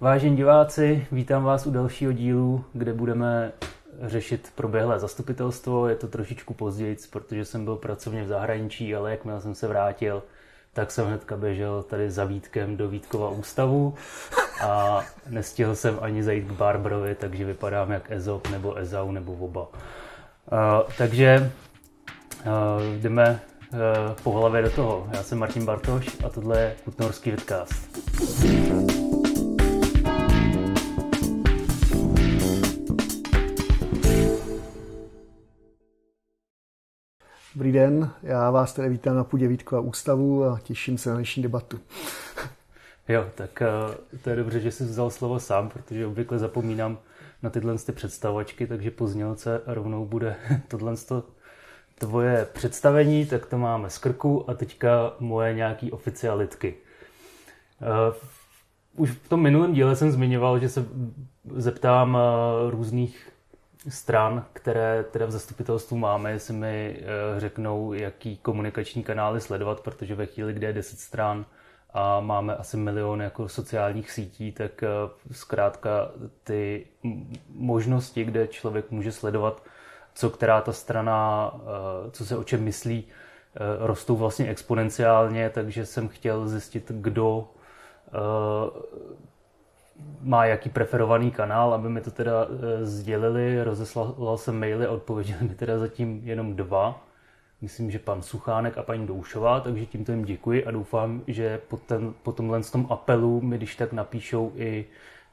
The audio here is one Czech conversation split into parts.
Vážení diváci, vítám vás u dalšího dílu, kde budeme řešit proběhlé zastupitelstvo. Je to trošičku později, protože jsem byl pracovně v zahraničí, ale jakmile jsem se vrátil, tak jsem hnedka běžel tady za Vítkem do Vítkova ústavu a nestihl jsem ani zajít k Barbarovi, takže vypadám jak Ezop nebo Ezau nebo oba. Uh, takže uh, jdeme uh, po hlavě do toho. Já jsem Martin Bartoš a tohle je Kutnorský vidcast. Dobrý den, já vás tady vítám na půdě a ústavu a těším se na dnešní debatu. Jo, tak uh, to je dobře, že jsi vzal slovo sám, protože obvykle zapomínám na tyhle ty představočky, takže po znělce rovnou bude tohle tvoje představení, tak to máme z krku a teďka moje nějaký oficialitky. Uh, už v tom minulém díle jsem zmiňoval, že se zeptám uh, různých stran, které teda v zastupitelstvu máme, jestli mi eh, řeknou, jaký komunikační kanály sledovat, protože ve chvíli, kde je 10 stran a máme asi milion jako sociálních sítí, tak eh, zkrátka ty možnosti, kde člověk může sledovat, co která ta strana, eh, co se o čem myslí, rostou vlastně exponenciálně, takže jsem chtěl zjistit, kdo má jaký preferovaný kanál, aby mi to teda e, sdělili. Rozeslal jsem maily a odpověděli mi teda zatím jenom dva. Myslím, že pan Suchánek a paní Doušová, takže tímto jim děkuji a doufám, že po, ten, po tomhle tom apelu mi když tak napíšou i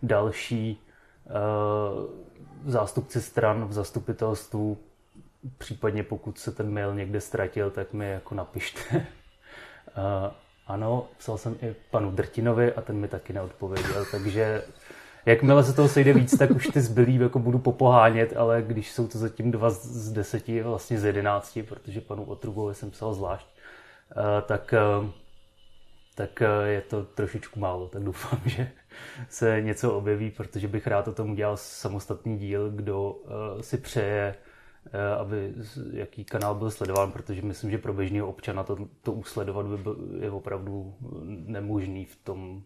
další uh, zástupci stran v zastupitelstvu, případně pokud se ten mail někde ztratil, tak mi jako napište. uh, Ano, psal jsem i panu Drtinovi a ten mi taky neodpověděl, takže jakmile se toho sejde víc, tak už ty zbylý jako budu popohánět, ale když jsou to zatím dva z deseti, vlastně z jedenácti, protože panu Otrugovi jsem psal zvlášť, eh, tak, eh, tak eh, je to trošičku málo, tak doufám, že se něco objeví, protože bych rád o tom udělal samostatný díl, kdo si přeje aby jaký kanál byl sledován, protože myslím, že pro běžného občana to, to usledovat by byl, je opravdu nemožný v tom,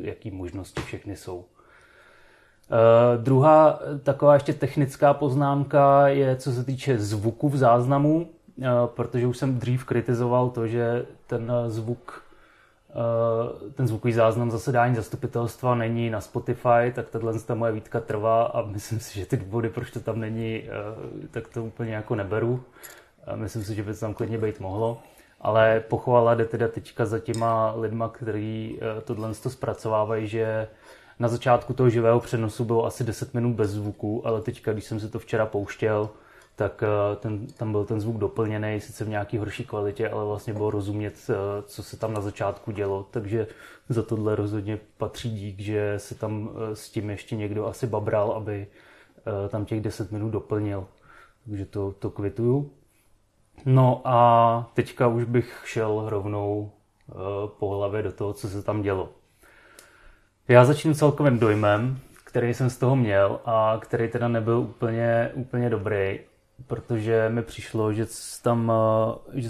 jaký možnosti všechny jsou. Uh, druhá taková ještě technická poznámka je, co se týče zvuku v záznamu, uh, protože už jsem dřív kritizoval to, že ten zvuk Eh, ten zvukový záznam zasedání zastupitelstva není na Spotify, tak tahle ta moje výtka trvá a myslím si, že ty důvody, proč to tam není, eh, tak to úplně jako neberu. Myslím si, že by to tam klidně být mohlo. Ale pochvala jde teda teďka za těma lidma, kteří eh, tohle to zpracovávají, že na začátku toho živého přenosu bylo asi 10 minut bez zvuku, ale teďka, když jsem si to včera pouštěl, tak eh, ten, tam byl ten zvuk doplněný, sice v nějaký horší kvalitě, ale vlastně bylo rozumět, eh, co se tam na začátku dělo, takže za tohle rozhodně patří dík, že se tam eh, s tím ještě někdo asi babral, aby tam těch 10 minut doplnil. Takže to, to kvituju. No a teďka už bych šel rovnou po hlavě do toho, co se tam dělo. Já začnu celkovým dojmem, který jsem z toho měl a který teda nebyl úplně, úplně dobrý protože mi přišlo, že tam, eh, že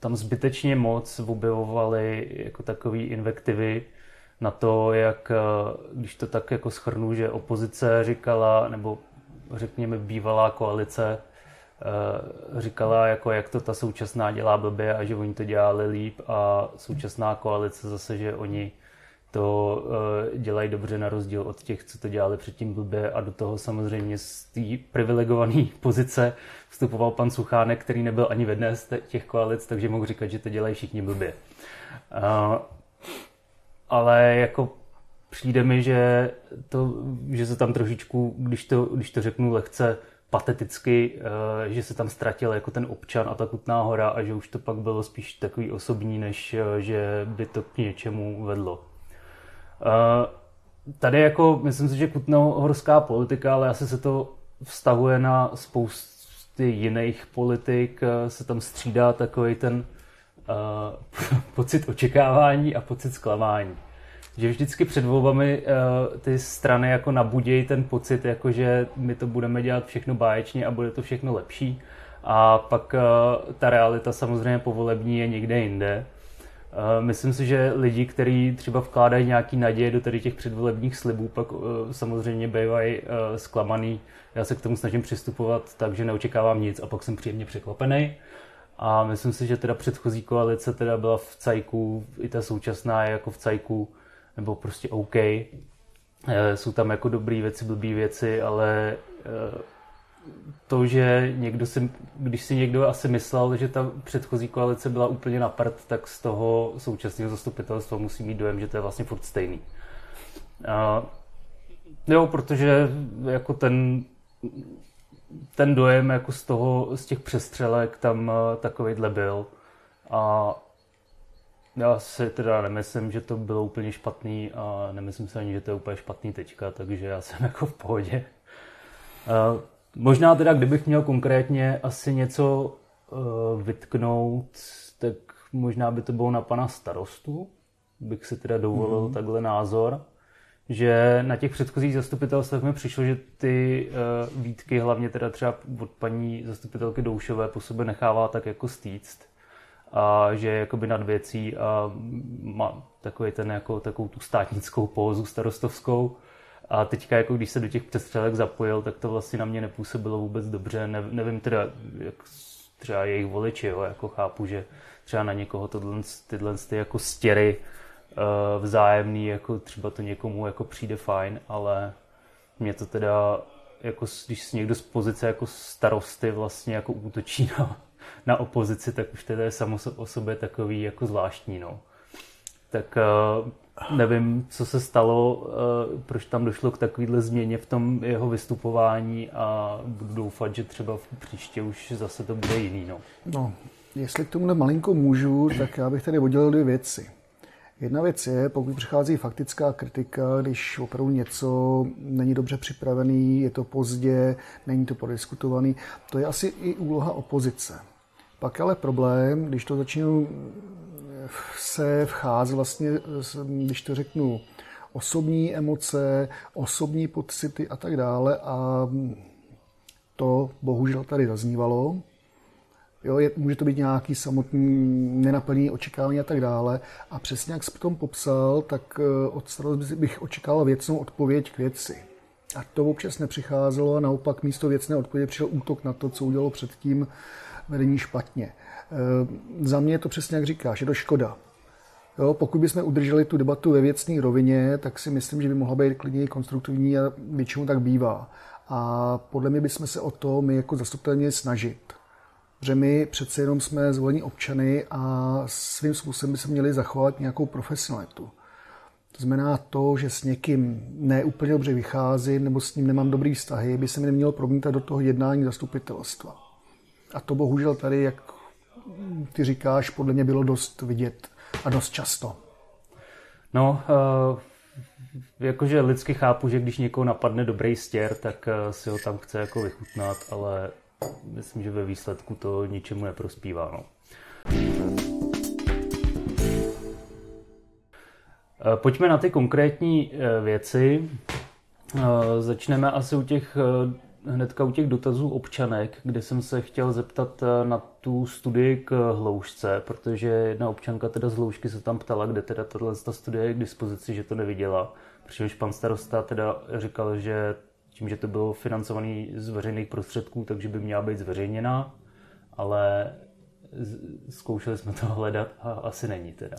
tam zbytečně moc objevovali jako takový invektivy na to, jak, eh, když to tak jako schrnu, že opozice říkala, nebo řekněme bývalá koalice, eh, říkala, jako jak to ta současná dělá blbě a že oni to dělali líp a současná koalice zase, že oni to uh, dělají dobře na rozdíl od těch, co to dělali předtím blbě a do toho samozřejmě z té privilegované pozice vstupoval pan Suchánek, který nebyl ani ve dne z těch koalic, takže mohu říkat, že to dělají všichni blbě. Uh, ale jako přijde mi, že, to, že se tam trošičku, když to, když to řeknu lehce, pateticky, uh, že se tam ztratil jako ten občan a ta Kutná hora a že už to pak bylo spíš takový osobní, než že by to k něčemu vedlo. Uh, tady jako, myslím si, že kutnohorská politika, ale asi se to vztahuje na spousty jiných politik, uh, se tam střídá takový ten uh, pocit očekávání a pocit zklamání. Že vždycky před volbami uh, ty strany jako nabudějí ten pocit, jako že my to budeme dělat všechno báječně a bude to všechno lepší. A pak uh, ta realita samozřejmě povolební je někde jinde. Myslím si, že lidi, kteří třeba vkládají nějaký naděje do tady těch předvolebních slibů, pak samozřejmě bývají zklamaný. Já se k tomu snažím přistupovat tak, že neočekávám nic a pak jsem příjemně překvapený. A myslím si, že teda předchozí koalice teda byla v cajku, i ta současná je jako v cajku, nebo prostě OK. Eh, jsou tam jako dobré věci, blbé věci, ale eh, to, že někdo si, když si někdo asi myslel, že ta předchozí koalice byla úplně na prd, tak z toho současného zastupitelstva musí mít dojem, že to je vlastně furt stejný. A, jo, protože jako ten ten dojem jako z toho, z těch přestřelek tam eh, takovýhle byl. A já si teda nemyslím, že to bylo úplně špatný a nemyslím si ani, že to je úplně špatný teďka, takže já jsem jako v pohodě. Uh, možná teda, kdybych měl konkrétně asi něco uh, vytknout, tak možná by to bylo na pana starostu, bych si teda dovolil mm. takhle názor že na těch předchozích zastupitelstvech mi přišlo, že ty uh, výtky, hlavně teda třeba od paní zastupitelky Doušové, po sobě nechává tak jako stýct a že je jakoby nad věcí a má takový ten jako takovou tu státnickou pózu starostovskou. A teďka, jako když se do těch přestřelek zapojil, tak to vlastně na mě nepůsobilo vůbec dobře. Ne, nevím teda, jak třeba jejich voliči, jo, jako chápu, že třeba na někoho tohle, tyhle ty jako stěry uh, vzájemný, jako třeba to někomu jako přijde fajn, ale mě to teda, jako když někdo z pozice jako starosty vlastně jako útočí na, na opozici, tak už to je samo o sobě takový jako zvláštní, no. Tak uh, nevím, co se stalo, uh, proč tam došlo k takovýhle změně v tom jeho vystupování a budu doufat, že třeba v příště už zase to bude jiný, no. No, jestli k tomu malinko můžu, tak já bych tady oddělil dvě věci. Jedna věc je, pokud přichází faktická kritika, když opravdu něco není dobře připravený, je to pozdě, není to prodiskutovaný, to je asi i úloha opozice. Pak ale problém, když to začíná se vcházet vlastně, když to řeknu, osobní emoce, osobní pocity a tak dále a to bohužel tady zaznívalo, Jo, je, může to být nějaký samotný nenaplněný očekávání a tak dále. A přesně jak jsi tom popsal, tak eh, od starosti bych očekával věcnou odpověď k věci. A to občas nepřicházelo a naopak místo věcné odpovědi přišel útok na to, co udělalo předtím vedení špatně. E, za mě je to přesně jak říkáš, je to škoda. Jo, pokud bychom udrželi tu debatu ve věcné rovině, tak si myslím, že by mohla být klidně konstruktivní a většinou tak bývá. A podle mě bychom se o to my jako zastupitelně snažit. Protože my přece jenom jsme zvolení občany a svým způsobem by se měli zachovat nějakou profesionalitu. To znamená to, že s někým neúplně dobře vycházím nebo s ním nemám dobrý vztahy, by se mi nemělo promítat do toho jednání zastupitelstva. A to bohužel tady, jak ty říkáš, podle mě bylo dost vidět a dost často. No, uh, jakože lidsky chápu, že když někoho napadne dobrý stěr, tak uh, si ho tam chce jako vychutnat, ale myslím, že ve výsledku to ničemu neprospívá. No. Eh, pojďme na ty konkrétní eh, věci. Eh, začneme asi u těch, hnedka u těch dotazů občanek, kde jsem se chtěl zeptat na tu studii k hloušce, protože jedna občanka teda z hloušky se tam ptala, kde teda tato studie je k dispozici, že to neviděla. Protože pan starosta teda říkal, že tím, že to bylo financované z veřejných prostředků, takže by měla být zveřejněná, ale zkoušeli jsme to hledat a asi není teda.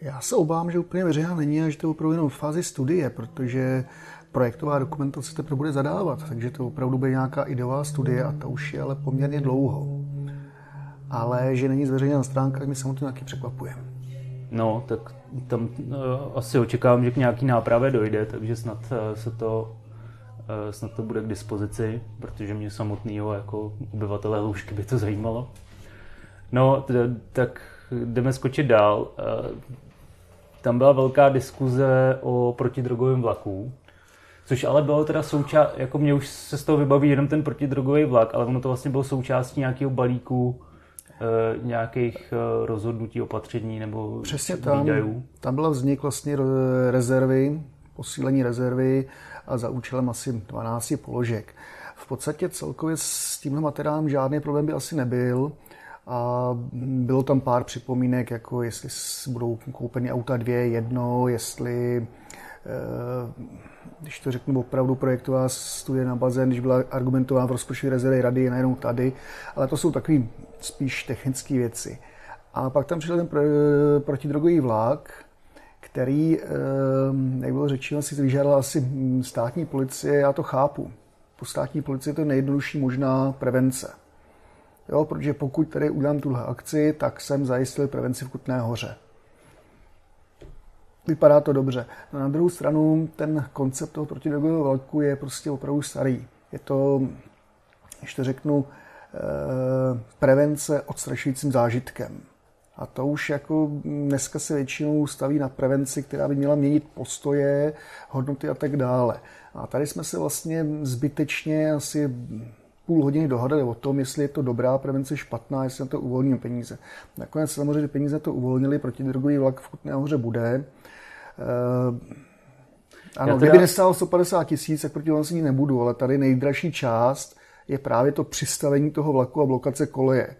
Já se obávám, že úplně veřejná není a že to je opravdu jenom v fázi studie, protože projektová dokumentace teprve bude zadávat, takže to opravdu bude nějaká ideová studie a ta už je ale poměrně dlouho. Ale že není zveřejněna stránka, mi samotně nějaký překvapuje. No, tak tam uh, asi očekávám, že k nějaký nápravě dojde, takže snad uh, se to Eh, snad to bude k dispozici, protože mě samotného jako obyvatele Hloušky by to zajímalo. No, tak jdeme skočit dál. Eh, tam byla velká diskuze o protidrogovém vlaku, což ale bylo teda součást, jako mě už se z toho vybaví jenom ten protidrogový vlak, ale ono to vlastně bylo součástí nějakého balíku e, nějakých e, rozhodnutí, opatření nebo Přesně tam, výdajů. tam byla vznik vlastně rezervy, posílení rezervy a za účelem asi 12 položek. V podstatě celkově s tímhle materiálem žádný problém by asi nebyl, a bylo tam pár připomínek, jako jestli budou koupeny auta dvě, jedno, jestli eh, když to řeknu opravdu projektová studie na bazén, když byla argumentována v rozpočtu rezervy rady, nejenom tady, ale to jsou takové spíš technické věci. A pak tam přišel ten protidrogový vlak, který, eh, jak bylo řečeno, si vyžádal asi státní policie, já to chápu. Po státní policii to je nejjednodušší možná prevence. Jo, protože pokud tady udělám tuhle akci, tak jsem zajistil prevenci v Kutné hoře. Vypadá to dobře. Na druhou stranu ten koncept toho protidrogového vlaku je prostě opravdu starý. Je to, když to řeknu, eh, prevence odstrašujícím zážitkem. A to už jako dneska se většinou staví na prevenci, která by měla měnit postoje, hodnoty a tak dále. A tady jsme se vlastně zbytečně asi půl hodiny dohadali o tom, jestli je to dobrá prevence, špatná, jestli na to uvolníme peníze. Nakonec samozřejmě peníze to uvolnili, protidrogový vlak v Kutné hoře bude. Uh, ano, teda... kdyby nestál 150 tisíc, tak proti vlastně nebudu, ale tady nejdražší část je právě to přistavení toho vlaku a blokace koleje.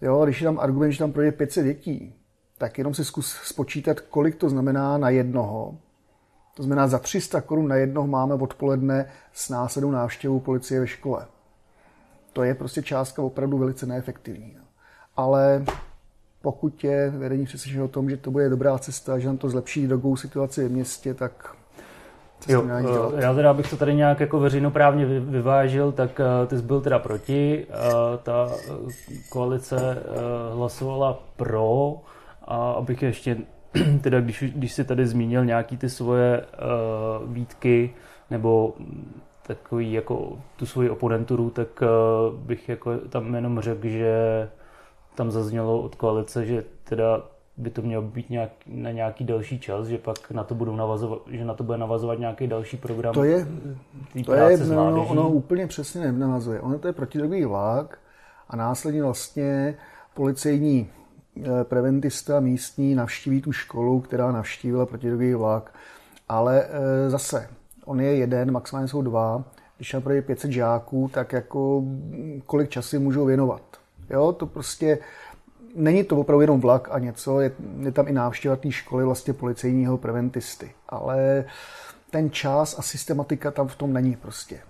Jo, když je tam argument, že tam projde 500 dětí, tak jenom si zkus spočítat, kolik to znamená na jednoho. To znamená, za 300 korun na jednoho máme odpoledne s následnou návštěvu policie ve škole. To je prostě částka opravdu velice neefektivní. Ale pokud je vedení přesvědčeno o tom, že to bude dobrá cesta, že nám to zlepší drogovou situaci v městě, tak Jo, eh, já teda bych to tady nějak jako veřejnoprávně vyvážil, tak eh, ty jsi byl teda proti, eh, ta koalice hlasovala pro a abych ještě, teda když, když si tady zmínil nějaký ty svoje výtky nebo takový jako tu svoji oponenturu, tak bych jako tam jenom řekl, že tam zaznělo od koalice, že teda by to mělo být nějak, na nějaký další čas, že pak na to budou navazovat, že na to bude navazovat nějaký další program. To je, to je no, ono úplně přesně nenavazuje. Ono to je protidrogový vlak a následně vlastně policejní eh, preventista místní navštíví tu školu, která navštívila protidrogový vlak. Ale e, zase, on je jeden, maximálně jsou dva. Když tam projde 500 žáků, tak jako kolik času můžou věnovat. Jo, to prostě není to opravdu jenom vlak a něco, je, je tam i návštěva té školy vlastně policejního preventisty, ale ten čas a systematika tam v tom není prostě.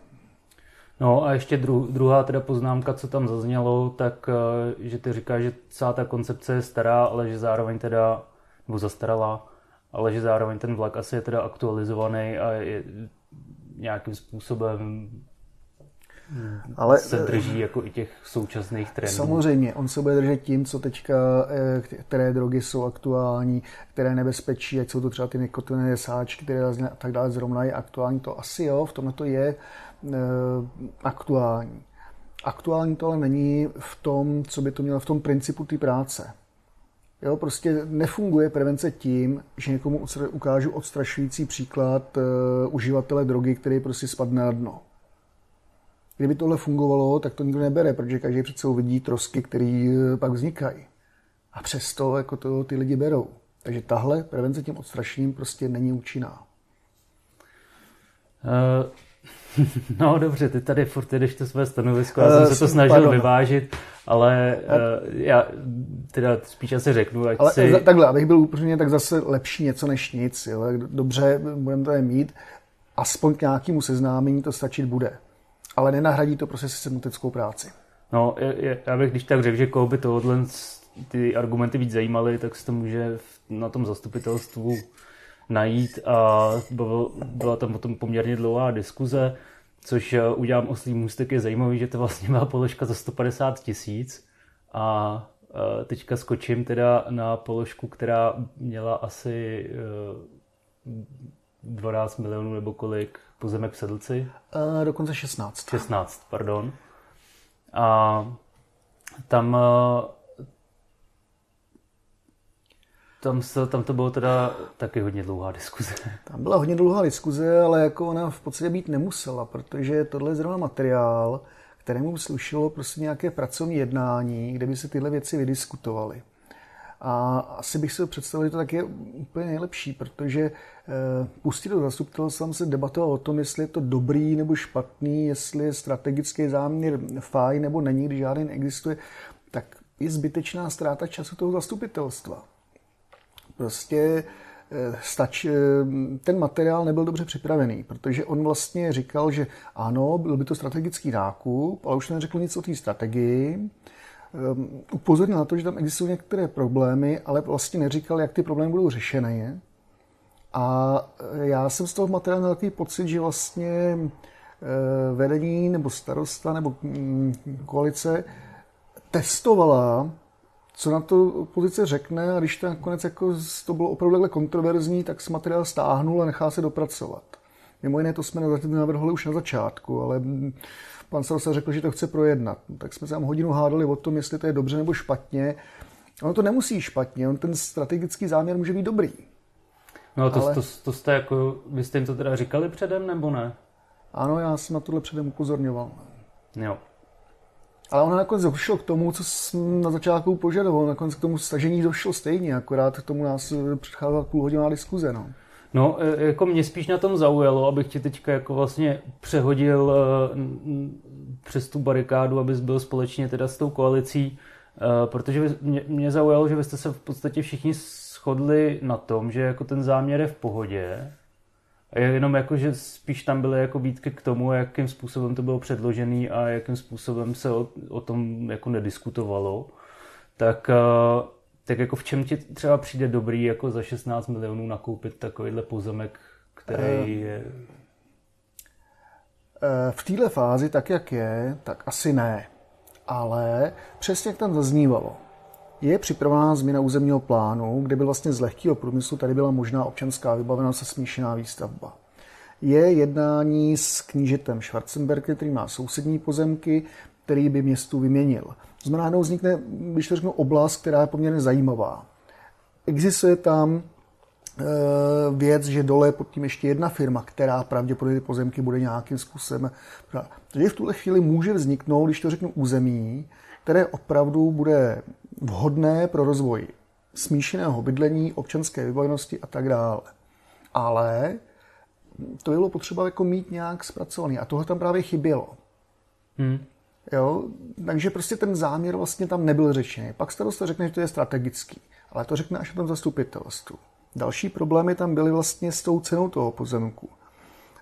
No a ještě dru, druhá teda poznámka, co tam zaznělo, tak eh, že ty říkáš, že celá ta koncepce je stará, ale že zároveň teda, nebo zastarala, ale že zároveň ten vlak asi je teda aktualizovaný a je nějakým způsobem ale se drží jako i těch současných trendů. Samozřejmě, on se bude držet tím, co teďka, eh, které drogy jsou aktuální, které nebezpečí, ať jsou to třeba ty nikotinové sáčky, které a tak dále, zrovna je aktuální. To asi jo, v tomhle to je e, aktuální. Aktuální to ale není v tom, co by to mělo v tom principu té práce. Jo, prostě nefunguje prevence tím, že někomu ukážu odstrašující příklad uh, uživatele drogy, který prostě spadne na dno. Kdyby tohle fungovalo, tak to nikdo nebere, protože každý přece uvidí trosky, které eh, pak vznikají. A přesto jako to ty lidi berou. Takže tahle prevence tím odstrašením prostě není účinná. Uh, no dobře, ty tady furt jdeš to své stanovisko, já uh, jsem se to snažil pardon. vyvážit, ale uh, já teda spíš asi řeknu, ať ale si... takhle, abych byl úplně tak zase lepší něco než nic. Jo? Dobře, budeme tady mít, aspoň k nějakému seznámení to stačit bude ale nenahradí to prostě systematickou práci. No, já bych když tak řekl, že koho by tohle ty argumenty víc zajímaly, tak se to může na tom zastupitelstvu najít a byla tam o tom poměrně dlouhá diskuze, což eh, udělám oslý můstek je zajímavý, že to vlastně byla položka za 150 tisíc a eh, teďka skočím teda na položku, která měla asi 12 eh, milionů nebo kolik pozemek v Sedlci? Uh, dokonce 16. 16, pardon. A tam uh, tam, se, tam to bylo teda taky hodně dlouhá diskuze. Tam byla hodně dlouhá diskuze, ale jako ona v podstatě být nemusela, protože tohle je zrovna materiál, kterému slušilo prostě nějaké pracovní jednání, kde by se tyhle věci vydiskutovaly. A asi bych si představil, že to tak je úplně nejlepší, protože eh, pustit do zastupitelstva se debatoval o tom, jestli je to dobrý nebo špatný, jestli je strategický záměr fajn nebo není, když žádný neexistuje, tak je zbytečná ztráta času toho zastupitelstva. Prostě eh, stač, eh, ten materiál nebyl dobře připravený, protože on vlastně říkal, že ano, byl by to strategický nákup, ale už neřekl nic o té strategii. Ehm, upozornil na to, že tam existují některé problémy, ale vlastně neříkal, jak ty problémy budou řešené. A eh, já jsem z toho materiálu měl takový pocit, že vlastně vedení nebo starosta nebo mm, koalice testovala co na to opozice řekne a když to nakonec jako to bylo opravdu takhle kontroverzní, tak se materiál stáhnul a nechá se dopracovat. Mimo jiné to jsme navrhli už na začátku, ale pan Sarosa řekl, že to chce projednat. Tak jsme se tam hodinu hádali o tom, jestli to je dobře nebo špatně. Ono to nemusí špatně, on ten strategický záměr může být dobrý. No to, ale... to, to jste jako, vy jste jim to teda říkali předem, nebo ne? Ano, já jsem na tohle předem upozorňoval. Jo. Ale ona nakonec došlo k tomu, co jsem na začátku požadoval. Nakonec k tomu stažení došlo stejně, akorát k tomu nás předcházela půlhodinová diskuze. No. No, e, jako mě spíš na tom zaujalo, abych ti teďka jako vlastně přehodil e, přes tu barikádu, abys byl společně teda s tou koalicí, e, protože mě, zaujalo, že vy jste se v podstatě všichni shodli na tom, že jako ten záměr je v pohodě, Jenom jako, že spíš tam byly jako výtky k tomu, jakým způsobem to bylo předložený a jakým způsobem se o, o tom jako nediskutovalo. Tak, tak jako v čem ti třeba přijde dobrý jako za 16 milionů nakoupit takovýhle pozemek, který eh, je... Eh, v téhle fázi, tak jak je, tak asi ne. Ale přesně jak tam zaznívalo, je připravená změna územního plánu, kde by vlastně z lehkého průmyslu tady byla možná občanská vybavenost a smíšená výstavba. Je jednání s knížetem Schwarzenberger, který má sousední pozemky, který by městu vyměnil. To znamená, že vznikne, když to řeknu, oblast, která je poměrně zajímavá. Existuje tam eh, věc, že dole je pod tím ještě jedna firma, která pravděpodobně pozemky bude nějakým způsobem. Takže v tuhle chvíli může vzniknout, když to řeknu území, které opravdu bude vhodné pro rozvoj smíšeného bydlení, občanské vybavenosti a tak dále. Ale to bylo potřeba jako mít nějak zpracovaný a toho tam právě chybělo. Hmm. Jo? Takže prostě ten záměr vlastně tam nebyl řečený. Pak starosta řekne, že to je strategický, ale to řekne až na tom zastupitelstvu. Další problémy tam byly vlastně s tou cenou toho pozemku.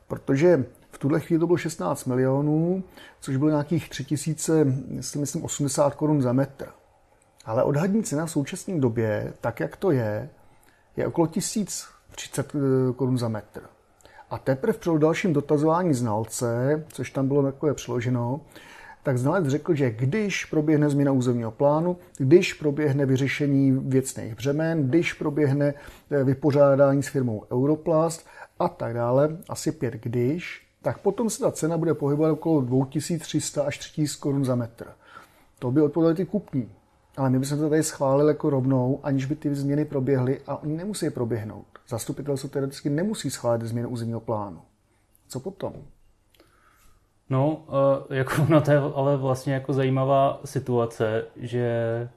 Protože v tuhle chvíli to bylo 16 milionů, což bylo nějakých 3000, jestli myslím, 80 korun za metr. Ale odhadní cena v současné době, tak jak to je, je okolo 1030 eh, korun za metr. A teprve při dalším dotazování znalce, což tam bylo takové přeloženo, tak znalec řekl, že když proběhne změna územního plánu, když proběhne vyřešení věcných břemen, když proběhne eh, vypořádání s firmou Europlast a tak dále, asi pět když, tak potom se ta cena bude pohybovat okolo 2300 až 3000 korun za metr. To by odpověděli ty kupní. Ale my bychom to tady schválili jako rovnou, aniž by ty změny proběhly a oni nemusí proběhnout. Zastupitelstvo teoreticky nemusí schválit změnu územního plánu. Co potom? No, uh, jako na to je ale vlastně jako zajímavá situace, že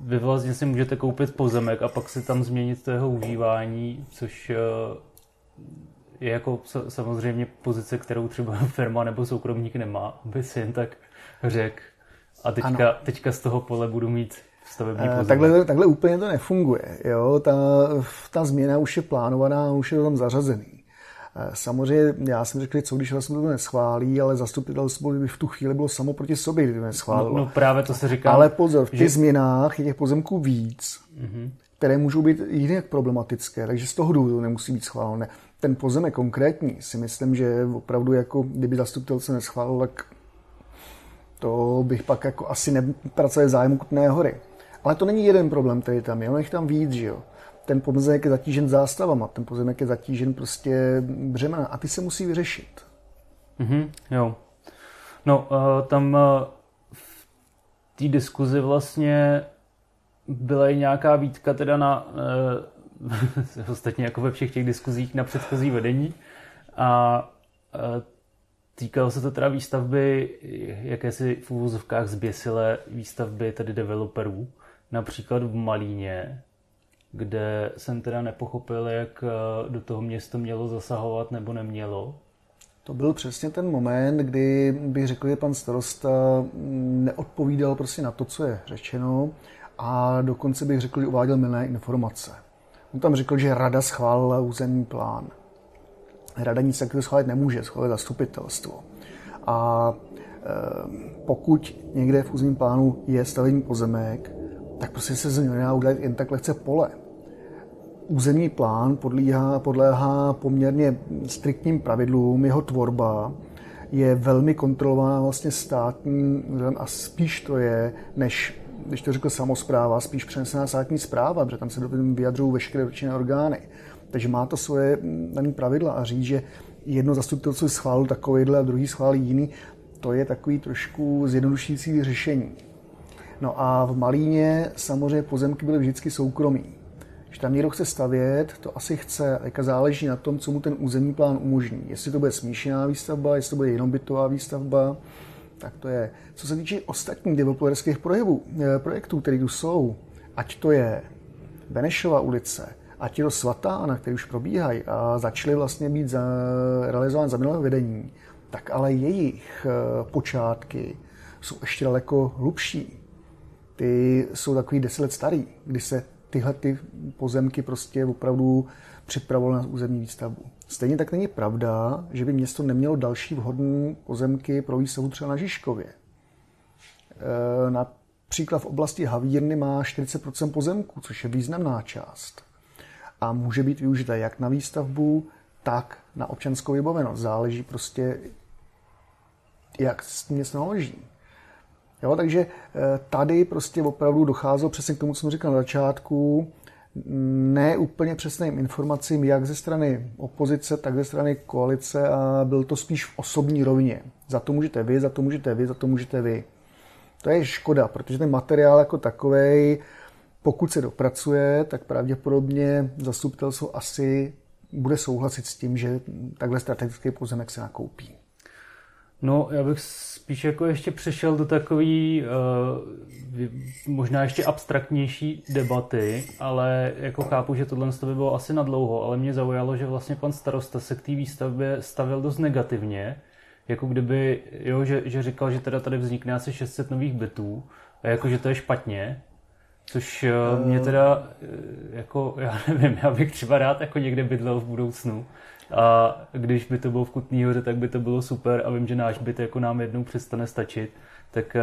vy vlastně si můžete koupit pozemek a pak si tam změnit to jeho užívání, což uh, je jako samozřejmě pozice, kterou třeba firma nebo soukromník nemá, aby si jen tak řekl. A teďka, teďka z toho pole budu mít stavební eh, pozemek. Takhle, takhle úplně to nefunguje. Jo? Ta, ta změna už je plánovaná, už je tam zařazený. Eh, samozřejmě, já jsem řekl, co když vlastně to neschválí, ale zastupitelstvo by v tu chvíli bylo samo proti sobě, kdyby to neschválilo. No, no právě to se říká. Ale pozor, v těch že... změnách je těch pozemků víc, mm-hmm. které můžou být jinak problematické, takže z toho důvodu nemusí být schválené ten pozemek konkrétní si myslím, že opravdu jako, kdyby zastupitelce neschválil, tak to bych pak jako asi nepracoval zájmu Kutné hory. Ale to není jeden problém, který tam je, on jich tam víc, že jo. Ten pozemek je zatížen zástavama, ten pozemek je zatížen prostě břemena a ty se musí vyřešit. Mhm, jo. No, uh, tam uh, v té diskuzi vlastně byla i nějaká výtka teda na uh, ostatně jako ve všech těch diskuzích na předchozí vedení. A týkalo se to teda výstavby jakési v úvozovkách zběsilé výstavby tedy developerů, například v Malíně, kde jsem teda nepochopil, jak do toho město mělo zasahovat nebo nemělo. To byl přesně ten moment, kdy bych řekl, že pan starosta neodpovídal prostě na to, co je řečeno a dokonce bych řekl, že uváděl milné informace. On tam řekl, že rada schválila územní plán. Rada nic takového schválit nemůže, schválit zastupitelstvo. A e, pokud někde v územním plánu je stavební pozemek, tak prostě se z něj nedá udělat jen tak lehce pole. Územní plán podléhá, podléhá poměrně striktním pravidlům, jeho tvorba je velmi kontrolovaná vlastně státním a spíš to je, než když to řekl samozpráva, spíš přenesená státní zpráva, protože tam se do vyjadřují veškeré dotčené orgány. Takže má to svoje dané pravidla a říct, že jedno zastupitelstvo schválil takovýhle a druhý schválí jiný, to je takový trošku zjednodušující řešení. No a v Malíně samozřejmě pozemky byly vždycky soukromí. Když tam někdo chce stavět, to asi chce, a záleží na tom, co mu ten územní plán umožní. Jestli to bude smíšená výstavba, jestli to bude jenom bytová výstavba, tak to je. Co se týče ostatních developerských eh, projektů, které tu jsou, ať to je Benešova ulice, ať je to Svatána, které už probíhají a začaly vlastně být za, realizovány za minulého vedení, tak ale jejich eh, počátky jsou ještě daleko hlubší. Ty jsou takový deset let starý, kdy se tyhle ty pozemky prostě opravdu připravovaly na územní výstavbu. Stejně tak není pravda, že by město nemělo další vhodné pozemky pro výstavu třeba na Žižkově. E, například v oblasti Havírny má 40% pozemků, což je významná část. A může být využita jak na výstavbu, tak na občanskou vybavenost. Záleží prostě, jak s tím město naloží. Jo, takže e, tady prostě opravdu docházelo přesně k tomu, co jsem říkal na začátku, ne úplně přesným informacím, jak ze strany opozice, tak ze strany koalice a byl to spíš v osobní rovině. Za to můžete vy, za to můžete vy, za to můžete vy. To je škoda, protože ten materiál jako takový, pokud se dopracuje, tak pravděpodobně zastupitelstvo asi bude souhlasit s tím, že takhle strategický pozemek se nakoupí. No, já bych spíš jako ještě přešel do takový uh, možná ještě abstraktnější debaty, ale jako chápu, že tohle by bylo asi na dlouho, ale mě zaujalo, že vlastně pan starosta se k té výstavbě stavil dost negativně, jako kdyby, jo, že, že říkal, že teda tady vznikne asi 600 nových bytů a jako, že to je špatně, což uh, mě teda, jako, já nevím, já bych třeba rád jako někde bydlel v budoucnu, a když by to bylo v Kutný hoře, tak by to bylo super a vím, že náš byt jako nám jednou přestane stačit. Tak eh,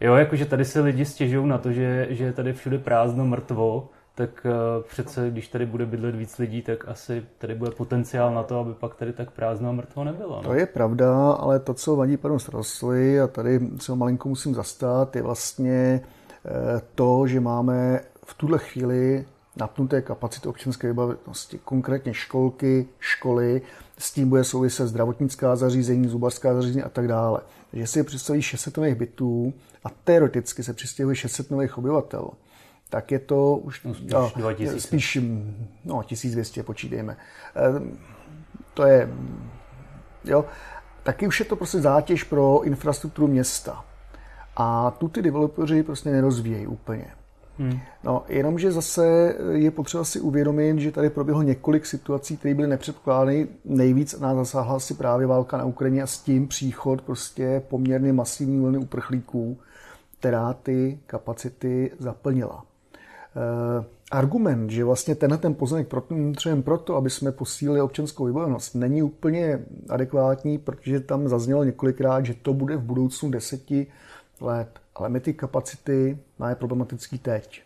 jo, jakože tady se lidi stěžují na to, že, že je tady všude prázdno, mrtvo, tak eh, přece, když tady bude bydlet víc lidí, tak asi tady bude potenciál na to, aby pak tady tak prázdno a mrtvo nebylo. No? To je pravda, ale to, co vadí panu starostovi, a tady se ho malinko musím zastat, je vlastně eh, to, že máme v tuhle chvíli napnuté kapacity občanské vybavenosti, konkrétně školky, školy, s tím bude souviset zdravotnická zařízení, zubařská zařízení a tak dále. Takže si představí 600 nových bytů a teoreticky se přistěhuje 600 nových obyvatel, tak je to už no, spíš, no, 2000. spíš no, 1200, počítejme. Ehm, to je, jo, taky už je to prostě zátěž pro infrastrukturu města. A tu ty developeři prostě nerozvíjejí úplně. Hmm. No, jenomže zase je potřeba si uvědomit, že tady proběhlo několik situací, které byly nepředpokládány. Nejvíc nás zasáhla si právě válka na Ukrajině a s tím příchod prostě poměrně masivní vlny uprchlíků, která ty kapacity zaplnila. E, argument, že vlastně tenhle ten pozemek potřebujeme proto, aby jsme posílili občanskou vybavenost, není úplně adekvátní, protože tam zaznělo několikrát, že to bude v budoucnu deseti let ale my ty kapacity máme problematický teď.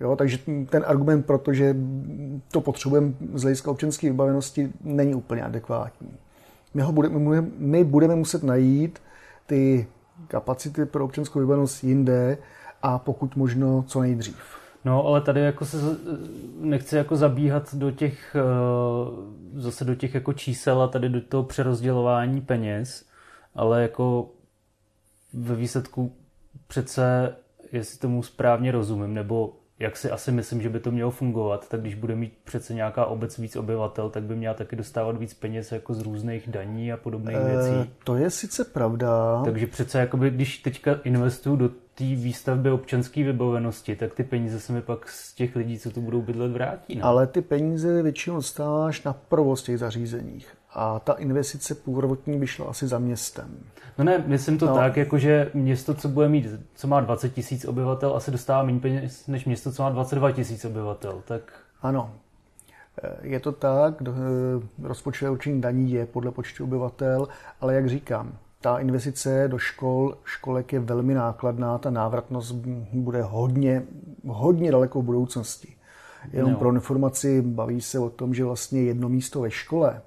Jo, takže ten argument, protože to potřebujeme z hlediska občanské vybavenosti, není úplně adekvátní. My, ho budeme, my budeme muset najít ty kapacity pro občanskou vybavenost jinde a pokud možno co nejdřív. No, ale tady jako se nechci jako zabíhat do těch, eh, zase do těch jako čísel a tady do toho přerozdělování peněz, ale jako ve výsledku přece, jestli tomu správně rozumím, nebo jak si asi myslím, že by to mělo fungovat, tak když bude mít přece nějaká obec víc obyvatel, tak by měla taky dostávat víc peněz jako z různých daní a podobných e, věcí. To je sice pravda. Takže přece, jakoby, když teďka investuju do té výstavby občanské vybavenosti, tak ty peníze se mi pak z těch lidí, co tu budou bydlet, vrátí. Ne? Ale ty peníze většinou dostáváš na provoz těch zařízeních. A ta investice původní by šla asi za městem. No ne, myslím to no. tak, jako že město, co bude mít, co má 20 tisíc obyvatel, asi dostává méně peněz než město, co má 22 tisíc obyvatel. Tak... Ano, je to tak, eh, rozpočtové určení daní je podle počtu obyvatel, ale jak říkám, ta investice do škol, školek je velmi nákladná, ta návratnost bude hodně, hodně daleko v budoucnosti. Jenom no. pro informaci baví se o tom, že vlastně jedno místo ve škole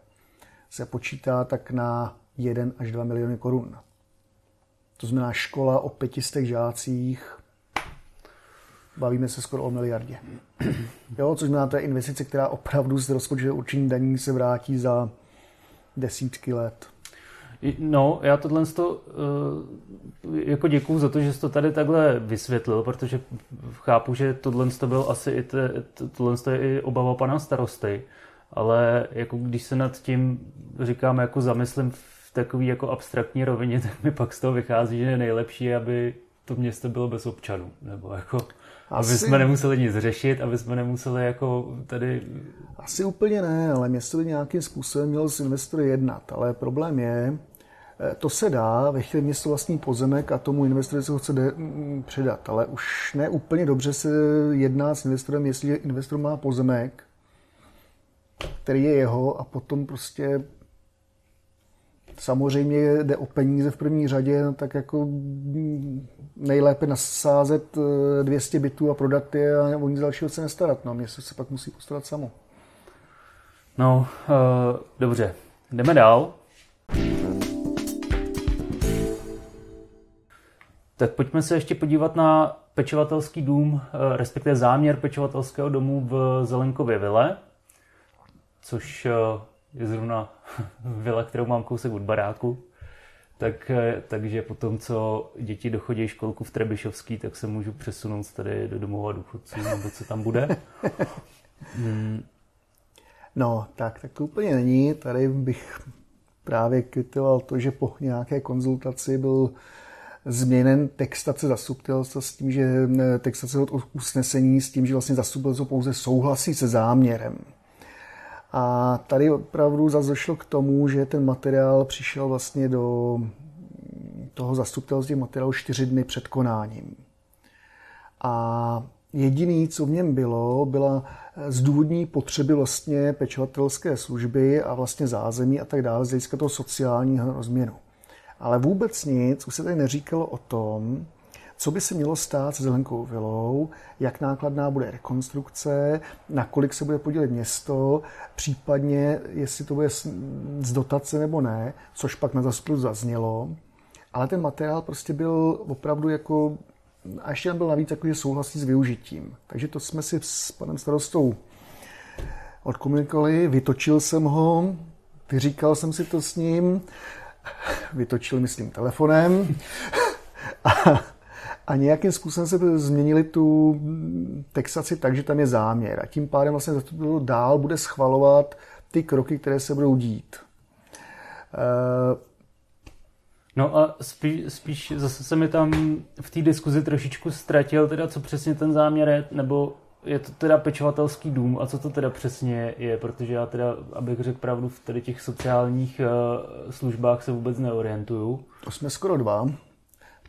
se počítá tak na 1 až 2 miliony korun. To znamená škola o pětistech žácích, bavíme se skoro o miliardě. Jo, což znamená, to je investice, která opravdu z rozpočtu určení daní se vrátí za desítky let. No, já tohle to, uh, jako děkuju za to, že jsi to tady takhle vysvětlil, protože chápu, že tohle to byl asi i, te, tohle je i obava pana starosty, ale jako když se nad tím říkám, jako zamyslím takové jako abstraktní rovině, tak mi pak z toho vychází, že je nejlepší, aby to město bylo bez občanů, nebo jako... Asi... Aby jsme nemuseli nic řešit, aby jsme nemuseli jako tady... Asi úplně ne, ale město by nějakým způsobem mělo s investory jednat, ale problém je, eh, to se dá, ve chvíli město vlastní pozemek a tomu investorovi se ho chce mm, předat, ale už ne úplně dobře se jedná s investorem, jestli investor má pozemek, který je jeho a potom prostě samozřejmě jde o peníze v první řadě, no tak jako nejlépe nasázet 200 eh, bytů a prodat je a o nic dalšího se nestarat. No, město se pak musí postarat samo. No, uh, dobře. Jdeme dál. Tak pojďme se ještě podívat na pečovatelský dům, eh, respektive záměr pečovatelského domu v Zelenkově vile, což je zrovna vila, kterou mám kousek od baráku. Tak, eh, takže potom, co děti dochodí školku v Trebišovský, tak se můžu přesunout tady do domova důchodců, nebo co tam bude. Hmm. No, tak, tak to úplně není. Tady bych právě kvitoval to, že po nějaké konzultaci byl změněn textace zastupitelstva s tím, že eh, textace od usnesení s tím, že vlastně zastupitelstvo pouze souhlasí se záměrem. A tady opravdu zase došlo k tomu, že ten materiál přišel vlastně do toho zastupitelství materiálu čtyři dny před konáním. A jediný, co v něm bylo, byla zdůvodní potřeby vlastně pečovatelské služby a vlastně zázemí a tak dále z hlediska toho sociálního rozměru. Ale vůbec nic, už se tady neříkalo o tom, co by se mělo stát s Zelenkou vilou, jak nákladná bude rekonstrukce, na kolik se bude podílet město, případně jestli to bude z dotace nebo ne, což pak na zastupitelstvu zaznělo. Ale ten materiál prostě byl opravdu jako a ještě tam byl navíc takový, že souhlasí s využitím. Takže to jsme si s panem starostou odkomunikovali, vytočil jsem ho, vyříkal jsem si to s ním, vytočil, myslím, telefonem. a nějakým způsobem se změnili tu textaci tak, že tam je záměr. A tím pádem vlastně to dál bude schvalovat ty kroky, které se budou dít. Uh, No a spíš, spíš zase se mi tam v té diskuzi trošičku ztratil, teda co přesně ten záměr je, nebo je to teda pečovatelský dům a co to teda přesně je, protože já teda, abych řekl pravdu, v tady těch sociálních uh, službách se vůbec neorientuju. To jsme skoro dva.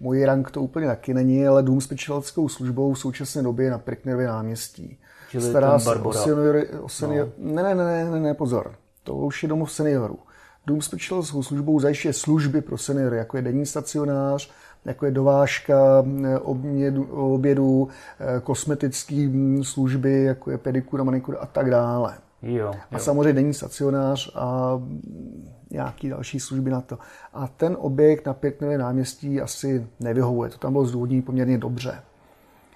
Můj rank to úplně taky není, ale dům s pečovatelskou službou v současné době na Priknerově náměstí. Čili Stará se o seniory, o senior... no. ne, ne, ne, ne, ne, pozor. To už je domov seniorů. Dům s pečovatelskou službou zajišťuje služby pro seniory, jako je denní stacionář, jako je dovážka obědu, obědu kosmetické služby, jako je pedikura, manikura a tak dále. Jo, jo. A samozřejmě denní stacionář a nějaký další služby na to. A ten objekt na Pěknově náměstí asi nevyhovuje. To tam bylo zdůvodnění poměrně dobře.